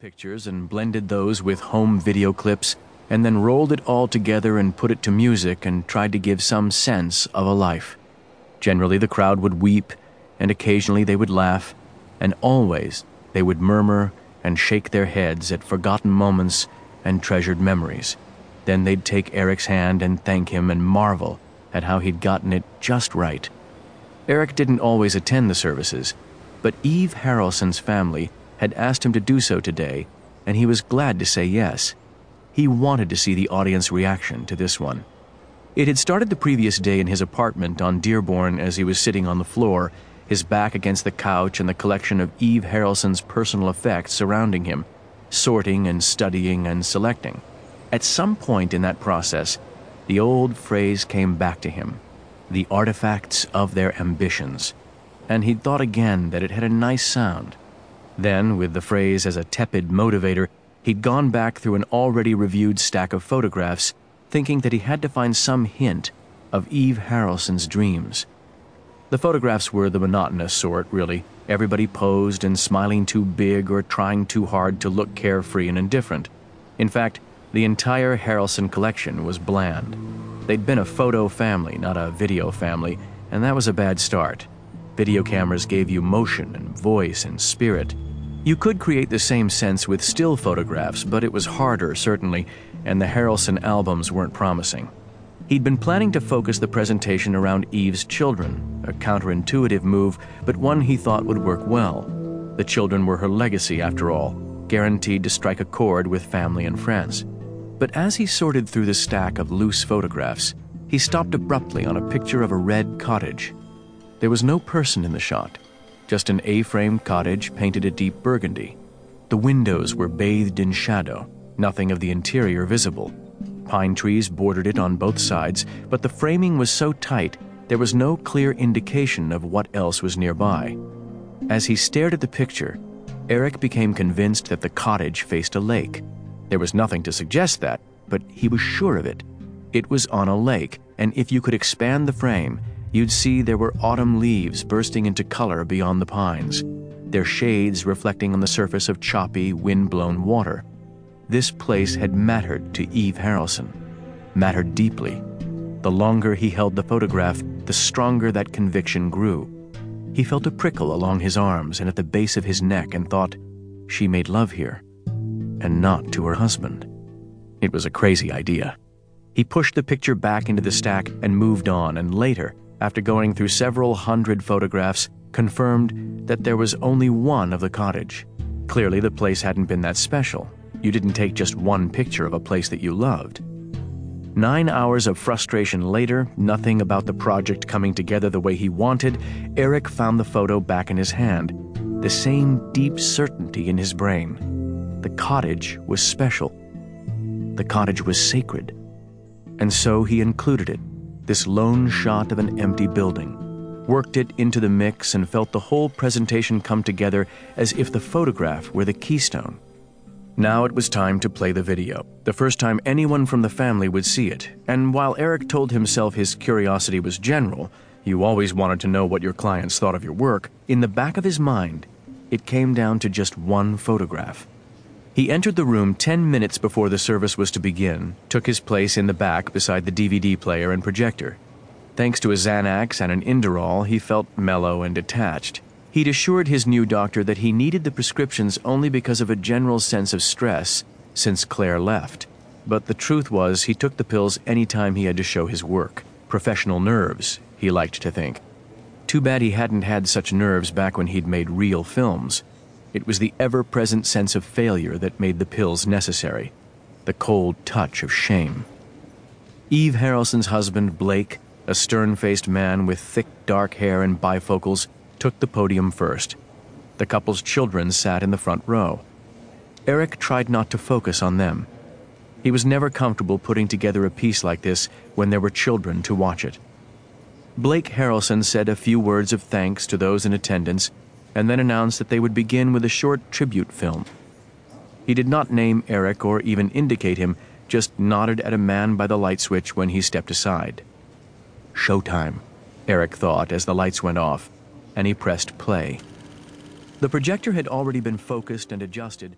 pictures and blended those with home video clips, and then rolled it all together and put it to music and tried to give some sense of a life. Generally, the crowd would weep, and occasionally they would laugh, and always they would murmur and shake their heads at forgotten moments and treasured memories. Then they'd take Eric's hand and thank him and marvel at how he'd gotten it just right. Eric didn't always attend the services, but Eve Harrelson's family had asked him to do so today, and he was glad to say yes. He wanted to see the audience reaction to this one. It had started the previous day in his apartment on Dearborn as he was sitting on the floor, his back against the couch and the collection of Eve Harrelson's personal effects surrounding him, sorting and studying and selecting. At some point in that process, the old phrase came back to him the artifacts of their ambitions, and he'd thought again that it had a nice sound. Then, with the phrase as a tepid motivator, he'd gone back through an already reviewed stack of photographs, thinking that he had to find some hint of Eve Harrelson's dreams. The photographs were the monotonous sort, really. Everybody posed and smiling too big or trying too hard to look carefree and indifferent. In fact, the entire Harrelson collection was bland. They'd been a photo family, not a video family, and that was a bad start. Video cameras gave you motion and voice and spirit. You could create the same sense with still photographs, but it was harder, certainly, and the Harrelson albums weren't promising. He'd been planning to focus the presentation around Eve's children, a counterintuitive move, but one he thought would work well. The children were her legacy, after all, guaranteed to strike a chord with family and friends. But as he sorted through the stack of loose photographs, he stopped abruptly on a picture of a red cottage. There was no person in the shot, just an A frame cottage painted a deep burgundy. The windows were bathed in shadow, nothing of the interior visible. Pine trees bordered it on both sides, but the framing was so tight there was no clear indication of what else was nearby. As he stared at the picture, Eric became convinced that the cottage faced a lake. There was nothing to suggest that, but he was sure of it. It was on a lake, and if you could expand the frame, you'd see there were autumn leaves bursting into color beyond the pines, their shades reflecting on the surface of choppy, wind-blown water. This place had mattered to Eve Harrelson, mattered deeply. The longer he held the photograph, the stronger that conviction grew. He felt a prickle along his arms and at the base of his neck and thought, she made love here and not to her husband. It was a crazy idea. He pushed the picture back into the stack and moved on, and later, after going through several hundred photographs, confirmed that there was only one of the cottage. Clearly, the place hadn't been that special. You didn't take just one picture of a place that you loved. Nine hours of frustration later, nothing about the project coming together the way he wanted, Eric found the photo back in his hand, the same deep certainty in his brain. The cottage was special. The cottage was sacred. And so he included it, this lone shot of an empty building, worked it into the mix, and felt the whole presentation come together as if the photograph were the keystone. Now it was time to play the video, the first time anyone from the family would see it. And while Eric told himself his curiosity was general, you always wanted to know what your clients thought of your work, in the back of his mind, it came down to just one photograph. He entered the room 10 minutes before the service was to begin, took his place in the back beside the DVD player and projector. Thanks to a Xanax and an Inderal, he felt mellow and detached. He'd assured his new doctor that he needed the prescriptions only because of a general sense of stress since Claire left. But the truth was, he took the pills any time he had to show his work. Professional nerves, he liked to think. Too bad he hadn't had such nerves back when he'd made real films. It was the ever present sense of failure that made the pills necessary, the cold touch of shame. Eve Harrelson's husband, Blake, a stern faced man with thick dark hair and bifocals, took the podium first. The couple's children sat in the front row. Eric tried not to focus on them. He was never comfortable putting together a piece like this when there were children to watch it. Blake Harrelson said a few words of thanks to those in attendance and then announced that they would begin with a short tribute film. He did not name Eric or even indicate him, just nodded at a man by the light switch when he stepped aside. Showtime, Eric thought as the lights went off, and he pressed play. The projector had already been focused and adjusted